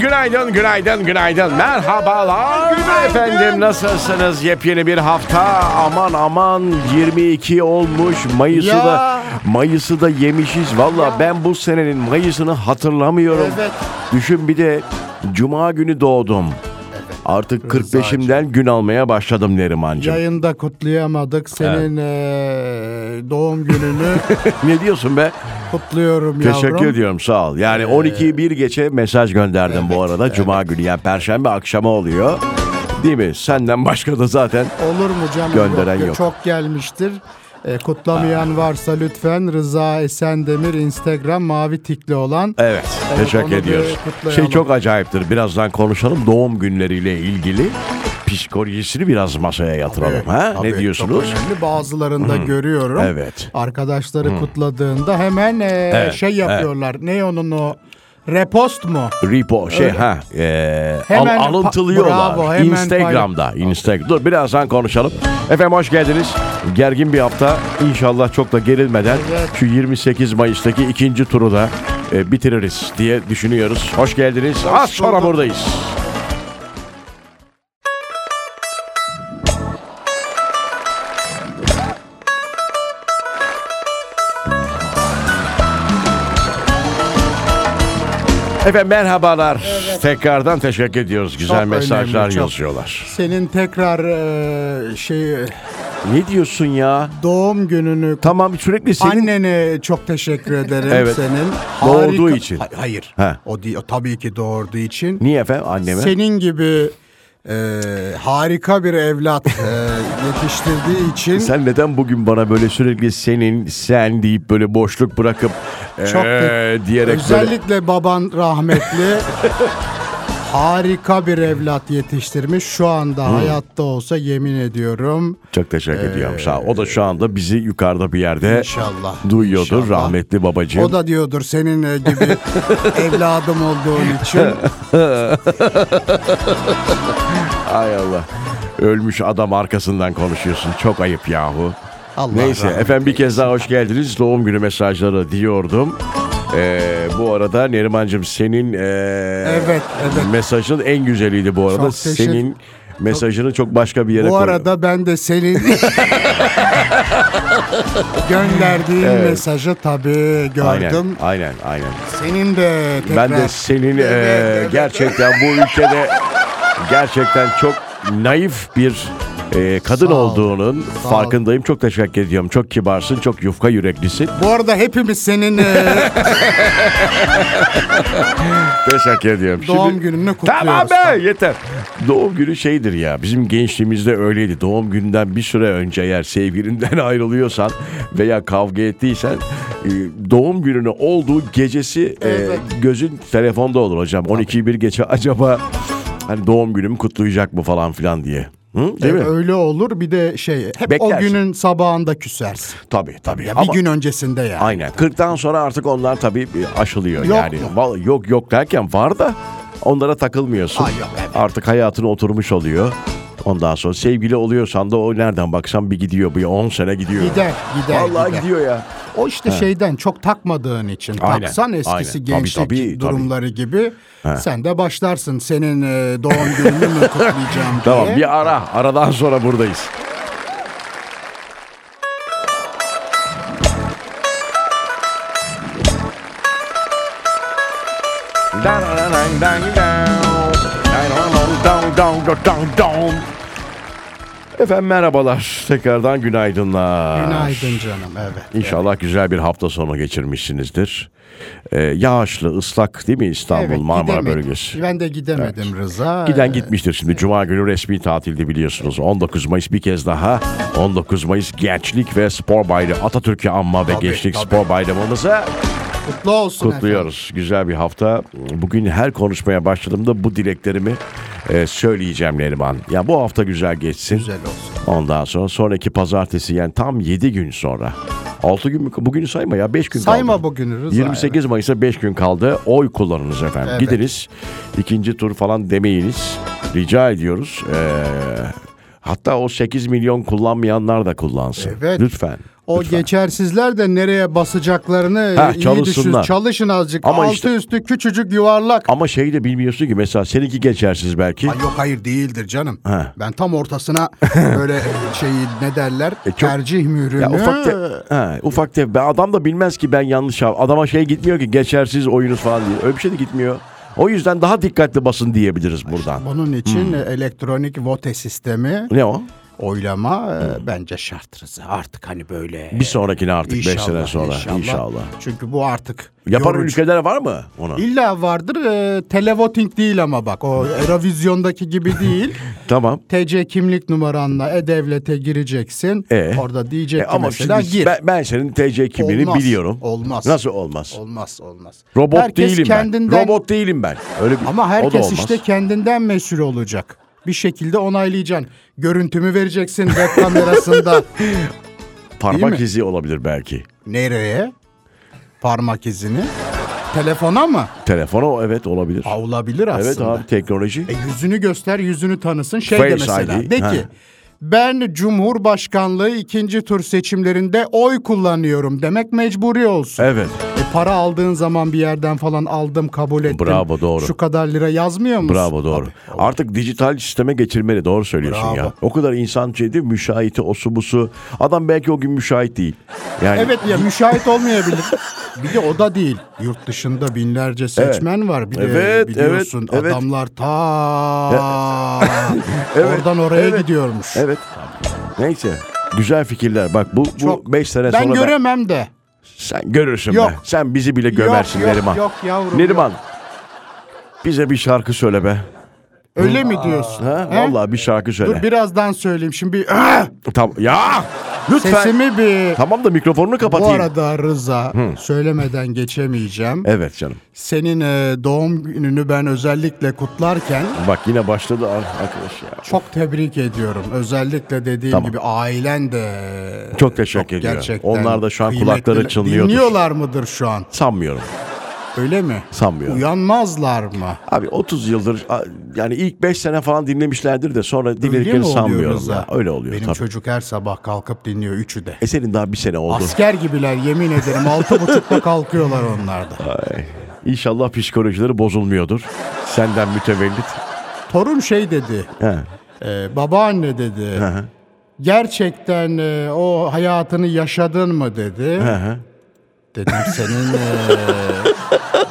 günaydın, günaydın, günaydın. Merhabalar. Efendim nasılsınız? Yepyeni bir hafta. Aman aman 22 olmuş. Mayıs'ı Ya. da Mayıs'ı da yemişiz. Valla ben bu senenin Mayıs'ını hatırlamıyorum. Evet. Düşün bir de Cuma günü doğdum. Artık 45'imden gün almaya başladım Nerimancığım. Yayında kutlayamadık. Senin eee, doğum gününü ne diyorsun be? Kutluyorum yavrum. Teşekkür ediyorum sağ ol. Yani 12'yi bir geçe mesaj gönderdim bu arada. Cuma günü yani perşembe akşamı oluyor. Değil mi? Senden başka da zaten Olur mu canım? Gönderen yok. Çok gelmiştir. E, kutlamayan varsa lütfen Rıza Esendemir Instagram mavi tikli olan. Evet, Evet, teşekkür ediyoruz. Şey çok acayiptir. Birazdan konuşalım doğum günleriyle ilgili. Psikolojisini biraz masaya yatıralım. ha? Tabii, ne diyorsunuz? Çok önemli. Bazılarında görüyorum. Evet. Arkadaşları kutladığında hemen e, Evet, şey yapıyorlar. Ne onun o repost mu? Repo şey ha e, Hemen al- alıntılıyorlar bravo, hemen Instagram'da. Instagram. Dur birazdan konuşalım. Efendim hoş geldiniz. Gergin bir hafta. İnşallah çok da gerilmeden Evet. şu 28 Mayıs'taki ikinci turu da e, bitiririz diye düşünüyoruz. Hoş geldiniz. Az sonra buradayız. Efendim merhabalar. Tekrardan teşekkür ediyoruz. Güzel Çok mesajlar önemli, çok. yazıyorlar. Senin tekrar e, şey Ne diyorsun ya? doğum gününü Tamam sürekli senin Annene çok teşekkür ederim Evet. senin. Doğurduğu için. Ha- Hayır. He. O değil, o tabii ki doğurduğu için. Niye efendim anneme? Senin gibi e, harika bir evlat e, yetiştirdiği için Sen neden bugün bana böyle sürekli senin, sen deyip böyle boşluk bırakıp Çok eee diyerek böyle... özellikle baban rahmetli harika bir evlat yetiştirmiş. Şu anda hayatta olsa yemin ediyorum Çok teşekkür ediyorum sağ ol. O da şu anda bizi yukarıda bir yerde inşallah. duyuyordur inşallah. rahmetli babacığım. O da diyordur senin e, gibi evladım olduğun için. Ay Allah. Ölmüş adam arkasından konuşuyorsun. Çok ayıp yahu. Allah Neyse efendim bir kez daha hoş geldiniz. Doğum günü mesajları diyordum. Ee, bu arada Nerimancığım senin ee, Evet, evet. mesajın en güzeliydi bu arada. Çok Senin mesajını çok başka bir yere Bu koy- arada ben de senin gönderdiğin mesajı tabii Aynen, gördüm. aynen, aynen. Senin de tekrar... Ben de senin Evet, ee, evet. gerçekten bu ülkede gerçekten çok naif bir ee, kadın Sağ ol. olduğunun Sağ ol. farkındayım. Çok teşekkür ediyorum. Çok kibarsın, çok yufka yüreklisin. Bu arada hepimiz senin e, Teşekkür ediyorum. doğum Şimdi- gününü kutluyoruz. Tamam be yeter. Doğum günü şeydir ya bizim gençliğimizde öyleydi. Doğum gününden bir süre önce eğer sevgilinden ayrılıyorsan veya kavga ettiysen e, doğum gününü olduğu gecesi e, Evet. gözün telefonda olur hocam. 12'yi bir geçe acaba hani doğum günümü kutlayacak mı falan filan diye. Hı? Değil E, mi? Öyle olur bir de şey hep Beklersin. o günün sabahında küsersin. Tabii tabii. Ya Ama- bir gün öncesinde yani. Aynen. 40'tan sonra artık onlar tabii aşılıyor Yok yani. mu? Yok yok derken var da onlara takılmıyorsun. Ay yok, evet. Artık hayatına oturmuş oluyor. Ondan sonra sevgili oluyorsan da o nereden baksan bir gidiyor. Bir 10 sene gidiyor. Gider gider Vallahi gider. gidiyor ya. O işte şeyden çok takmadığın için Aynen, taksan eskisi aynen. Tabii, gençlik tabii, tabii. durumları gibi sen de başlarsın senin e, doğum gününü mü kutlayacağım diye. Tamam bir ara. Aradan sonra buradayız. Efendim merhabalar. Tekrardan günaydınlar. Günaydın canım evet. İnşallah güzel bir hafta sonu geçirmişsinizdir. Ee, yağışlı, ıslak değil mi İstanbul, Evet, Marmara gidemedim. bölgesi? Ben de gidemedim Rıza. Giden gitmiştir şimdi. Cuma günü resmi tatildi biliyorsunuz. 19 Mayıs bir kez daha. 19 Mayıs Gençlik ve Spor Bayramı. Atatürk'ü anma ve Tabii, Gençlik tabii. Spor Bayramımızı Kutlu olsun kutluyoruz. Güzel bir hafta. Bugün her konuşmaya başladığımda bu dileklerimi e, söyleyeceğim Neriman. Ya bu hafta güzel geçsin. Güzel olsun. Ondan sonra sonraki pazartesi yani tam 7 gün sonra. 6 gün mü? Bugünü sayma ya 5 gün Sayma kaldı. bugünü Rıza. 28 Mayıs'a 5 gün kaldı. Oy kullanınız efendim. Evet. Gidiniz. ikinci tur falan demeyiniz. Rica ediyoruz. Ee, hatta o 8 milyon kullanmayanlar da kullansın. Evet. Lütfen. O Lütfen. geçersizler de nereye basacaklarını Heh, iyi çalışsınlar. düşün. Çalışın azıcık. Ama Altı işte- üstü küçücük yuvarlak. Ama şeyi de bilmiyorsun ki mesela seninki geçersiz belki. Ay yok hayır değildir canım. He. Ben tam ortasına böyle şeyi ne derler? E, çok- tercih mührünü. Ya ufak te- ufak te- ben adam da bilmez ki ben yanlış yap- adama şey gitmiyor ki geçersiz oyunuz falan diye. Öyle bir şey de gitmiyor. O yüzden daha dikkatli basın diyebiliriz buradan. Bunun için Hmm. elektronik vote sistemi Ne o? Oylama e, bence şart Rıza. Artık hani böyle. Bir sonrakine artık 5 İnşallah, sene sonra inşallah. inşallah. Çünkü bu artık Yapan yorucu. ülkeler var mı onu? İlla vardır. E, televoting değil ama bak o Eurovizyondaki gibi değil. Tamam. TC kimlik numaranla e-devlete gireceksin. E? Orada diyecek E, ki ama mesela şimdi gir. ben, ben senin TC kimliğini Olmaz, biliyorum. olmaz. Nasıl olmaz? Olmaz olmaz. Robot Herkes değilim kendinden, ben. Robot değilim ben. Öyle bir, Ama o da herkes olmaz. işte kendinden mesul olacak. Bir şekilde onaylayacaksın. Görüntümü vereceksin web kamerasında. parmak izi olabilir belki. Nereye? Parmak izini. Telefona mı? Telefona evet olabilir. Ha, olabilir aslında. Evet abi teknoloji. E, yüzünü göster, yüzünü tanısın. Şey Face de mesela. ID, De ha. ki ben Cumhurbaşkanlığı ikinci tur seçimlerinde oy kullanıyorum demek mecburi olsun. Evet. Para aldığın zaman bir yerden falan aldım kabul ettim. Bravo, doğru. Şu kadar lira yazmıyor musun? Bravo doğru. Artık dijital sisteme geçirmeli doğru söylüyorsun Bravo. ya. O kadar insan şeydi müşahiti osu busu. Adam belki o gün müşahit değil. Yani Evet ya müşahit olmayabilir. Bir de o da değil. Yurt dışında binlerce seçmen var. Bir de Evet, biliyorsun evet, evet. adamlar ta oradan oraya evet. gidiyormuş. Evet. Neyse. Güzel fikirler. Bak bu Çok. bu 5 sene Ben sonra göremem de. Sen görürsün Yok. be. Sen bizi bile gömersin yok, Neriman. Yok yavrum. Neriman. Bize bir şarkı söyle be. Öyle mi diyorsun? Ha? He? Vallahi bir şarkı söyle. Dur birazdan söyleyeyim. Şimdi bir! Tamam. Ya! Lütfen. sesimi bir Tamam da mikrofonunu bu kapatayım. arada Rıza söylemeden geçemeyeceğim. Evet canım. Senin e, doğum gününü ben özellikle kutlarken Bak yine başladı ar- arkadaş ya. çok tebrik ediyorum. Özellikle dediğim Tamam. gibi ailen de Çok teşekkür ediyorum. gerçekten Onlar da şu an kulakları çınlıyordur. Dinliyorlar mıdır şu an? Sanmıyorum. Öyle mi? Sanmıyorum. Uyanmazlar mı? Abi 30 yıldır yani ilk 5 sene falan dinlemişlerdir de sonra dinlediklerini sanmıyorum. Rıza? Ya. Öyle oluyor Benim tabii. çocuk her sabah kalkıp dinliyor üçü de. E senin daha bir sene oldu. Asker gibiler yemin ederim. Altı buçukta kalkıyorlar onlar da. Ay. İnşallah psikolojileri bozulmuyordur. Senden mütevellit. Torun şey dedi. He. e, babaanne dedi. Gerçekten e, o hayatını yaşadın mı dedi. Hı. Dedim senin e,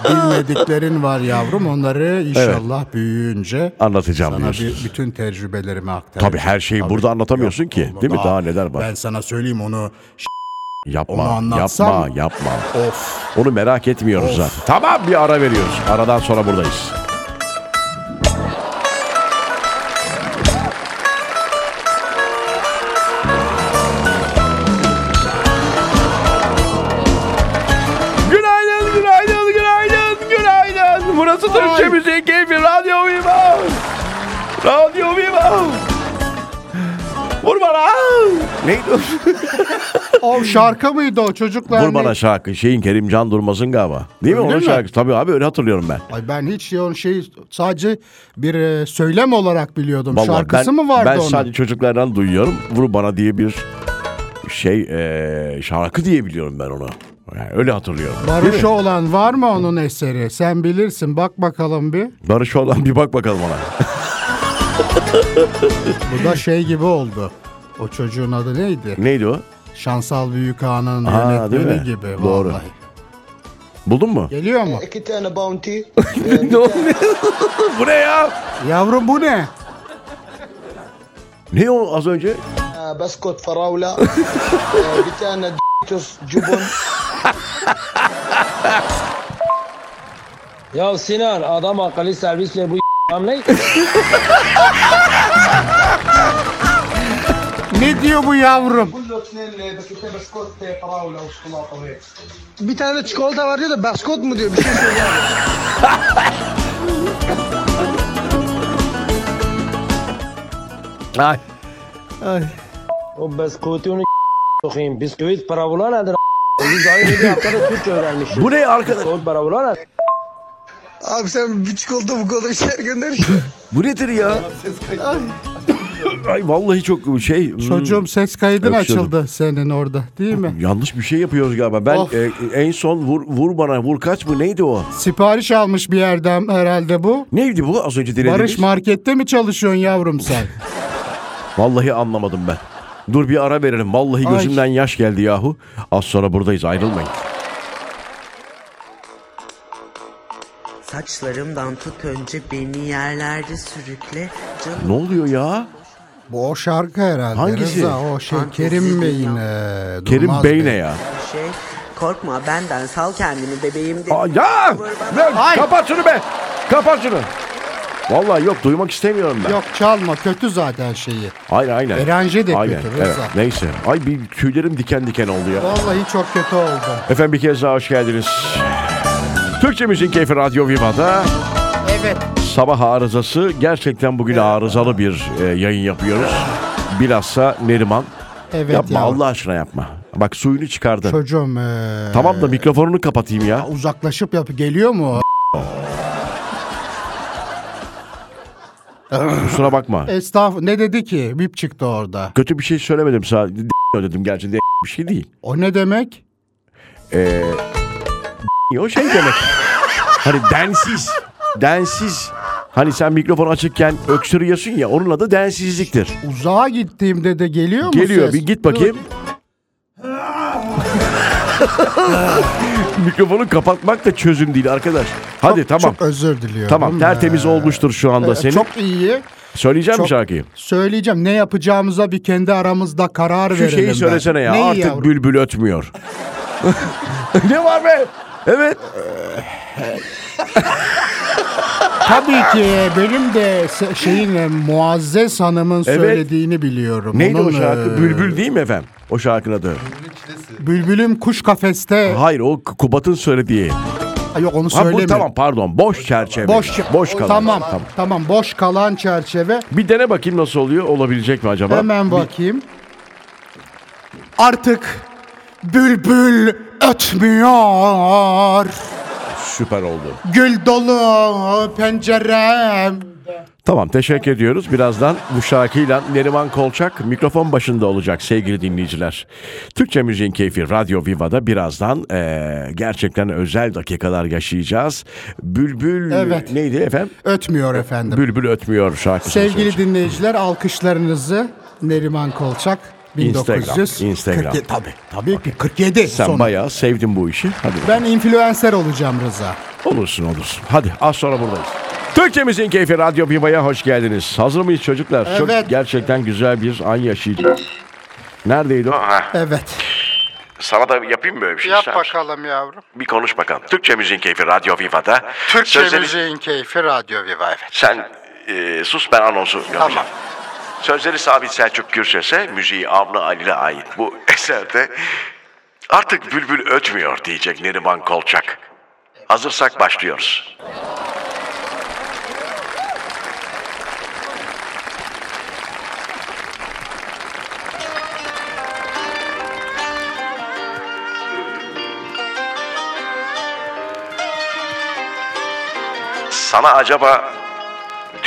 bilmediklerin var yavrum. Onları inşallah büyüyünce Anlatacağım sana diyorsun. bir, bütün tecrübelerimi aktaracağım. Tabii her şeyi burada anlatamıyorsun ki. Yok, Değil mi? Daha neler var. Ben sana söyleyeyim onu. Onu Yapma, anlatsam- yapma, yapma. Of. Onu merak etmiyoruz zaten. Tamam bir ara veriyoruz. Aradan sonra buradayız. Neydi o? O şarkı mıydı o çocuklar? Vur bana şarkı. Şeyin Kerimcan Durmaz'ın galiba. Değil mi Öyle onun mi? şarkısı? Tabii abi öyle hatırlıyorum ben. Ay ben hiç o şey sadece bir e, söylem olarak biliyordum. Vallahi Şarkısı ben, mı vardı Ben onun? sadece çocuklardan duyuyorum. Vur bana diye bir şey eee, şarkı diye biliyorum ben onu. Yani öyle hatırlıyorum. Barış olan var mı onun eseri? Sen bilirsin. Bak bakalım bir. Barış olan bir bak bakalım ona. Bu da şey gibi oldu. O çocuğun adı neydi? Neydi o? Şansal Büyük Ağa'nın Aa, yönetmeni gibi. Doğru. Vallahi. Buldun mu? Geliyor mu? E, iki tane bounty. ne oluyor? bu ne ya? Yavrum bu ne? Ne o az önce? Ee, Baskot farawla. E, bir tane d**tuz cubun. Ya Sinan adam akıllı servisle bu y***am ne? Ne diyor bu yavrum? Bir tane çikolata var diyor da baskot mu diyor bir şey söylüyor. Ay. Ay. O baskoti onu sokayım. Bisküvit parabola nedir? Biz daha yeni haftada Türkçe öğrenmişiz. Bu ne arkadaş? Bisküvit parabola nedir? Abi sen bir çikolata bu kadar şeyler gönder. bu nedir ya? Ses kaydı. Ay vallahi çok şey. hmm, Çocuğum ses kaydın Öksürdüm. açıldı senin orada değil mi? Yanlış bir şey yapıyoruz galiba. Ben Of. e, en son vur, vur bana vur kaç mı neydi o? Sipariş almış bir yerden herhalde bu. Neydi bu az önce dinlediğimiz? Barış markette mi çalışıyorsun yavrum sen? Vallahi anlamadım ben. Dur bir ara verelim. Vallahi Ay. gözümden yaş geldi yahu. Az sonra buradayız ayrılmayın. Saçlarımdan tut önce beni yerlerde sürükle. Canım Ne oluyor ya? Bu o şarkı herhalde. Hangisi? Rıza, o şey Fantezi Kerim Bey'in. e, Kerim Bey ne ya? şey. Korkma benden sal kendini bebeğim de. Aa, ya! Lan, kapat şunu be! Kapat şunu! Vallahi yok duymak istemiyorum ben. Yok çalma kötü zaten şeyi. Aynen aynen. Erenci de aynen, kötü, evet. Rıza. Neyse. Ay bir tüylerim diken diken oldu ya. Vallahi çok kötü oldu. Efendim bir kez daha hoş geldiniz. Türkçe Müzik Keyfi Radyo Viva'da. Sabah arızası gerçekten bugün arızalı bir e, yayın yapıyoruz. Bilhassa Neriman. Evet yapma yavrum. Allah aşkına yapma. Bak suyunu çıkardı. Çocuğum. e, Tamam da mikrofonunu kapatayım ya. Uzaklaşıp yap. Geliyor mu? Kusura bakma. Estağf ne dedi ki? Bip çıktı orada. Kötü bir şey söylemedim sadece. dedim gerçi de bir şey değil. O ne demek? Ee, o şey demek. Hani densiz. Densiz. Hani sen mikrofon açıkken öksürüyorsun ya onun adı densizliktir. Uzağa gittiğimde de geliyor mu Geliyor ses? bir git bakayım. Mikrofonu kapatmak da çözüm değil arkadaş. Hadi tamam. Çok özür diliyorum. Tamam tertemiz Ee, olmuştur şu anda e, senin. Çok iyi. Söyleyeceğim mi çok- şarkıyı? Söyleyeceğim. Ne yapacağımıza bir kendi aramızda karar Şu verelim. şeyi ben. söylesene ya Neyi artık yavrum? bülbül ötmüyor. ne var be? Evet. Tabii ki benim de se- şeyin e, Muazzez Hanım'ın söylediğini biliyorum. Neydi o Onun, şarkı? e, Bülbül değil mi efendim? O şarkının adı. Bülbülüm kuş kafeste. Hayır o Kubat'ın söylediği. Yok onu Ha, bu, söylemiyorum. tamam pardon boş çerçeve. Boş, boş kalan. Tamam, tamam. Boş kalan çerçeve. Bir dene bakayım nasıl oluyor. Olabilecek mi acaba? Hemen bakayım. Artık bülbül ötmüyor. Süper oldu. Gül dolu pencerem. Tamam teşekkür ediyoruz. Birazdan bu şarkıyla Neriman Kolçak mikrofon başında olacak sevgili dinleyiciler. Türkçe Müziğin Keyfi Radyo Viva'da birazdan eee, gerçekten özel dakikalar yaşayacağız. Bülbül Evet. neydi efendim? Ötmüyor efendim. Bülbül ötmüyor şarkısı. Sevgili dinleyiciler alkışlarınızı Neriman Kolçak Instagram, 1947 Instagram. tabii tabii ki 47 Sen sonu. bayağı sevdin bu işi. Hadi Ben influencer olacağım Rıza. olursun olursun. Hadi az sonra buradayız. Türkçe Müziğin Keyfi Radyo Viva'ya hoş geldiniz. Hazır mıyız çocuklar? Çok Evet. gerçekten güzel bir an yaşayacağız. Neredeydi o? Evet. sana da yapayım böyle bir şey. Yap Sen- bakalım yavrum. Bir konuş bakalım. Türkçe Müziğin Keyfi Radyo Viva'da. Türkçe Sözleri- müziğin keyfi Radyo Viva evet. Sen e, sus ben anonsu yapacağım. Sözleri Sabit Selçuk Gürses'e, müziği Avni Ali'ye ait bu eserde artık bülbül ötmüyor diyecek Neriman Kolçak. Hazırsak başlıyoruz. Sana acaba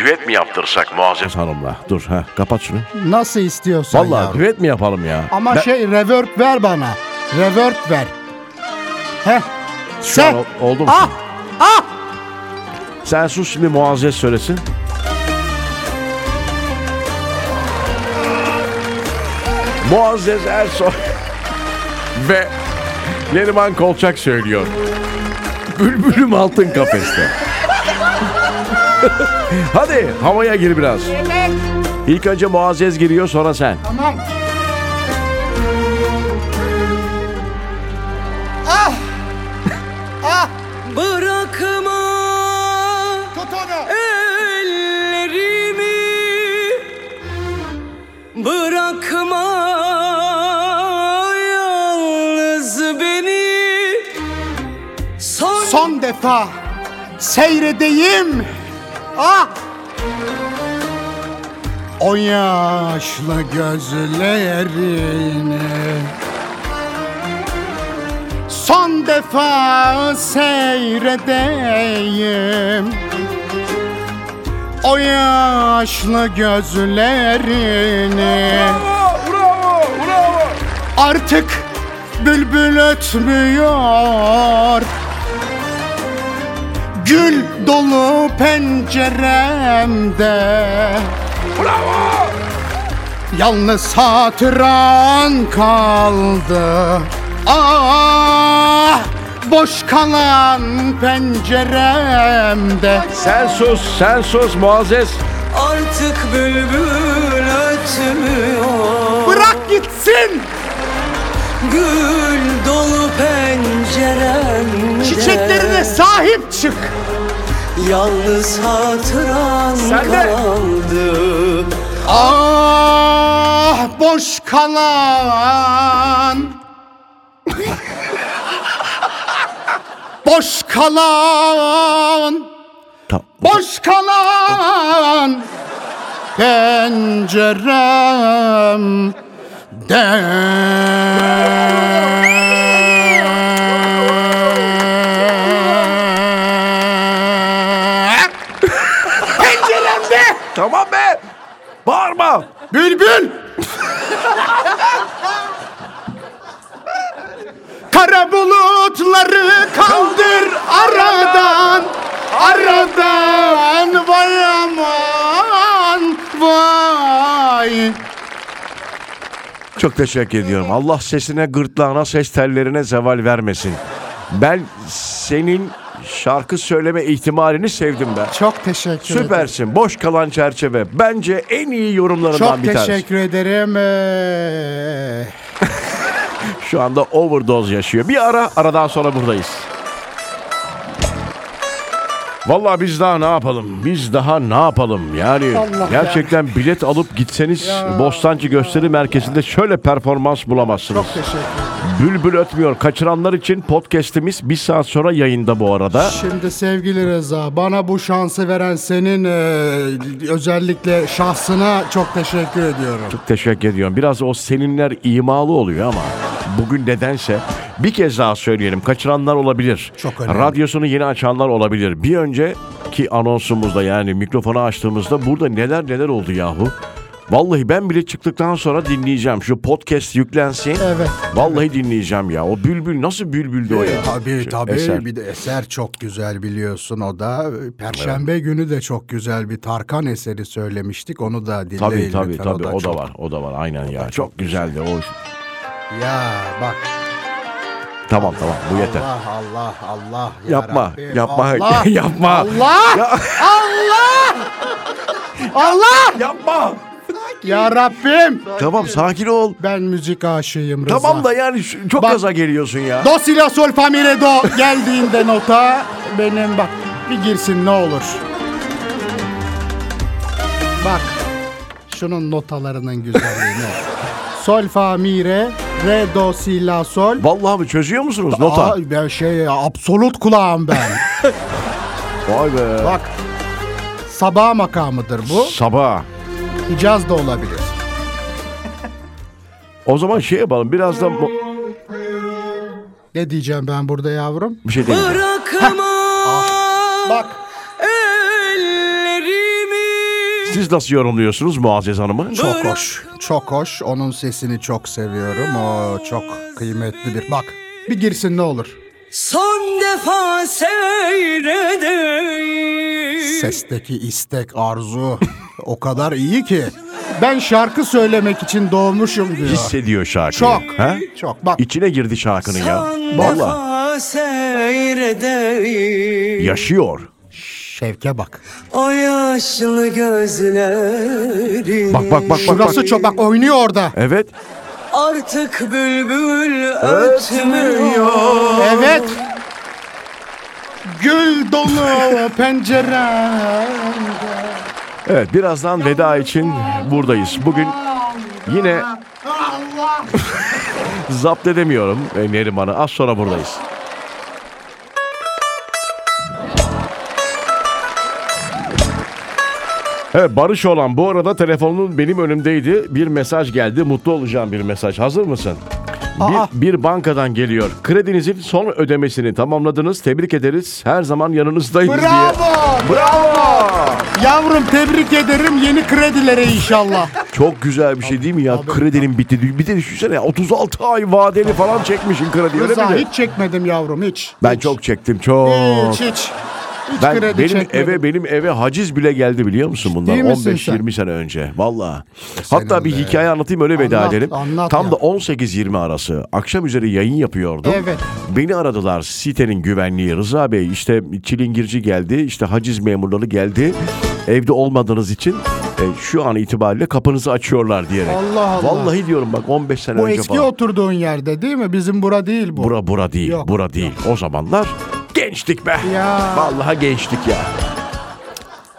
düet mi yaptırsak Muazzez Hanım'la? Dur ha kapat şunu. Nasıl istiyorsan Vallahi yavrum. düet mi yapalım ya? Ama Ben- şey reverb ver bana. Reverb ver. Heh. Şu Sen. an ol- oldu mu? Ah! Ah! Sen sus şimdi Muazzez söylesin. Muazzez Ersoy ve Neriman Kolçak söylüyor. Bülbülüm altın kafeste. Hadi havaya gir biraz. İlk önce Muazzez giriyor sonra sen. Tamam. Bırakma Tut onu. ellerimi Bırakma yalnız beni Son, Son defa seyredeyim. Ah! O yaşlı gözlerini Son defa seyredeyim O yaşlı gözlerini Bravo, bravo. Artık bülbül ötmüyor Gül dolu penceremde. Bravo. Yalnız hatıran kaldı. Ah boş kalan penceremde. Sen sus, sen sus Muazzez. Artık bülbül ötmüyor. Bırak gitsin. Gül dolu penceremde çiçeklerine sahip çık. Yalnız hatıran Sen de. kaldı. Ah boş kalan. Boş kalan. Boş kalan. Pencerem de Bağırma. bülbül Kara bulutları kaldır aradan Aradan vay aman vay Çok teşekkür ediyorum. Allah sesine, gırtlağına, ses tellerine zeval vermesin. Ben senin şarkı söyleme ihtimalini sevdim ben. Çok teşekkür ederim. Süpersin. Boş kalan çerçeve. Bence en iyi yorumlarından Çok bir tanesi. teşekkür ederim. Ee, Şu anda overdose yaşıyor. Bir ara, aradan sonra buradayız. Vallahi biz daha ne yapalım? Biz daha ne yapalım? Yani Allah gerçekten bilet alıp gitseniz Ya. Bostancı Gösteri Merkezi'nde şöyle performans bulamazsınız. Çok teşekkür ederim. Bülbül ötmüyor. Kaçıranlar için podcast'imiz bir saat sonra yayında bu arada. Şimdi sevgili Reza, bana bu şansı veren senin e, özellikle şahsına çok teşekkür ediyorum. Çok teşekkür ediyorum. Biraz o seninler imalı oluyor ama bugün nedense bir kez daha söyleyelim. Kaçıranlar olabilir. Çok önemli. Radyosunu yeni açanlar olabilir. Bir önceki anonsumuzda yani mikrofonu açtığımızda burada neler neler oldu yahu. Vallahi ben bile çıktıktan sonra dinleyeceğim. Şu podcast yüklensin. Evet. Vallahi dinleyeceğim ya. O bülbül nasıl bülbüldü o ya? Tabii Şu tabii. eser. Bir de eser çok güzel biliyorsun o da. Perşembe günü de çok güzel bir Tarkan eseri söylemiştik. Onu da dinleyin Tabii tabii lütfen. tabii o da çok- var. O da var aynen ya. çok Çok güzeldi o. Ya bak. Tamam tamam bu yeter. Allah Allah Allah. ya Yapma, Rabbim, yapma, Allah, yapma. Allah. Ya- Allah. Allah. Yapma. Ya Rabbim. Tamam sakin ol. Ben müzik aşığıyım Rıza. Tamam da yani şu- çok Bak- gaza geliyorsun ya. Do si la sol fa mi re do geldiğinde nota benim bak bir girsin ne olur. Bak şunun notalarının güzelliğine. Sol fa mi re re do si la sol. Vallahi mi çözüyor musunuz nota? Aa, ben şey absolut kulağım ben. Vay be. bak sabah makamıdır bu. Sabah. Hicaz da olabilir. O zaman şey yapalım biraz da Ne diyeceğim ben burada yavrum? bir şey diyeyim. Bırakma Bak Siz nasıl yorumluyorsunuz Muazzez Hanım'ı? çok hoş. Çok hoş. Onun sesini çok seviyorum. O çok kıymetli bir. Bak bir girsin ne olur. Son defa seyredeyim Sesteki istek, arzu o kadar iyi ki. Ben şarkı söylemek için doğmuşum diyor. Hissediyor şarkıyı. Çok. Ha? Çok. Bak İçine girdi şarkının ya. Son Vallahi. defa seyredeyim Yaşıyor. Şevke bak. O yaşlı gözlerim Bak bak bak bak. Şurası bak. çok bak oynuyor orada. Evet. Artık bülbül ötmüyor Evet. Gül dolu pencerem. Evet birazdan veda için buradayız. Bugün yine zapt edemiyorum Neriman'ı. Az sonra buradayız. Evet Barış olan bu arada telefonun benim önümdeydi. Bir mesaj geldi. Mutlu olacağım bir mesaj. Hazır mısın? Aa. Bir, bir bankadan geliyor. Kredinizin son ödemesini tamamladınız. Tebrik ederiz. Her zaman yanınızdayız diye. Bravo. Bravo! Yavrum tebrik ederim yeni kredilere inşallah. Çok güzel bir şey değil mi ya? Kredinin bitti. Bir de düşünsene 36 ay vadeli falan çekmişsin kredi öyle Rıza mi? hiç çekmedim yavrum hiç. Ben Hiç. çok çektim çok. Hiç hiç. Hiç Ben benim çekmedim. eve benim eve haciz bile geldi biliyor musun bundan Ciddi misin 15-20 sene önce. Valla. Hatta bir hikaye anlatayım öyle veda Anlat, edelim. anlat Tam ya. da 18-20 arası akşam üzeri yayın yapıyordum. Evet. Beni aradılar sitenin güvenliği Rıza Bey işte çilingirci geldi işte haciz memurları geldi. Evde olmadığınız için e, şu an itibariyle kapınızı açıyorlar diyerek. Allah Allah. Vallahi diyorum bak 15 sene Bu önce eski falan. oturduğun yerde değil mi? Bizim bura değil bu. Bura bura değil, Yok, bura değil. O zamanlar gençtik be. Ya. Vallahi gençtik ya.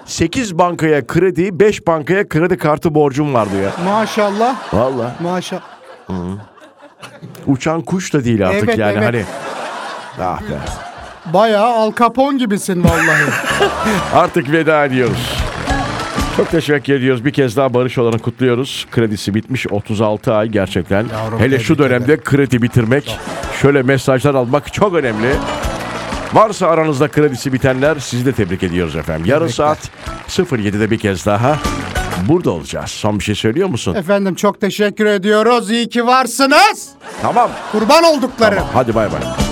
8 bankaya kredi, 5 bankaya kredi kartı borcum vardı ya. Maşallah. Vallahi Maşallah. uçan kuş da değil artık Evet, yani evet. hani. Ah be. Bayağı Al Capone gibisin vallahi. Artık veda ediyoruz. Çok teşekkür ediyoruz. Bir kez daha Barış olanı kutluyoruz. Kredisi bitmiş 36 ay gerçekten. Yavrum, Hele şu tebrik dönemde kredi bitirmek, şöyle mesajlar almak çok önemli. Varsa aranızda kredisi bitenler sizi de tebrik ediyoruz efendim. Yarın saat 07'de bir kez daha burada olacağız. Son bir şey söylüyor musun? Efendim çok teşekkür ediyoruz. İyi ki varsınız. Tamam. Kurban olduklarım. Tamam. Hadi bay bay.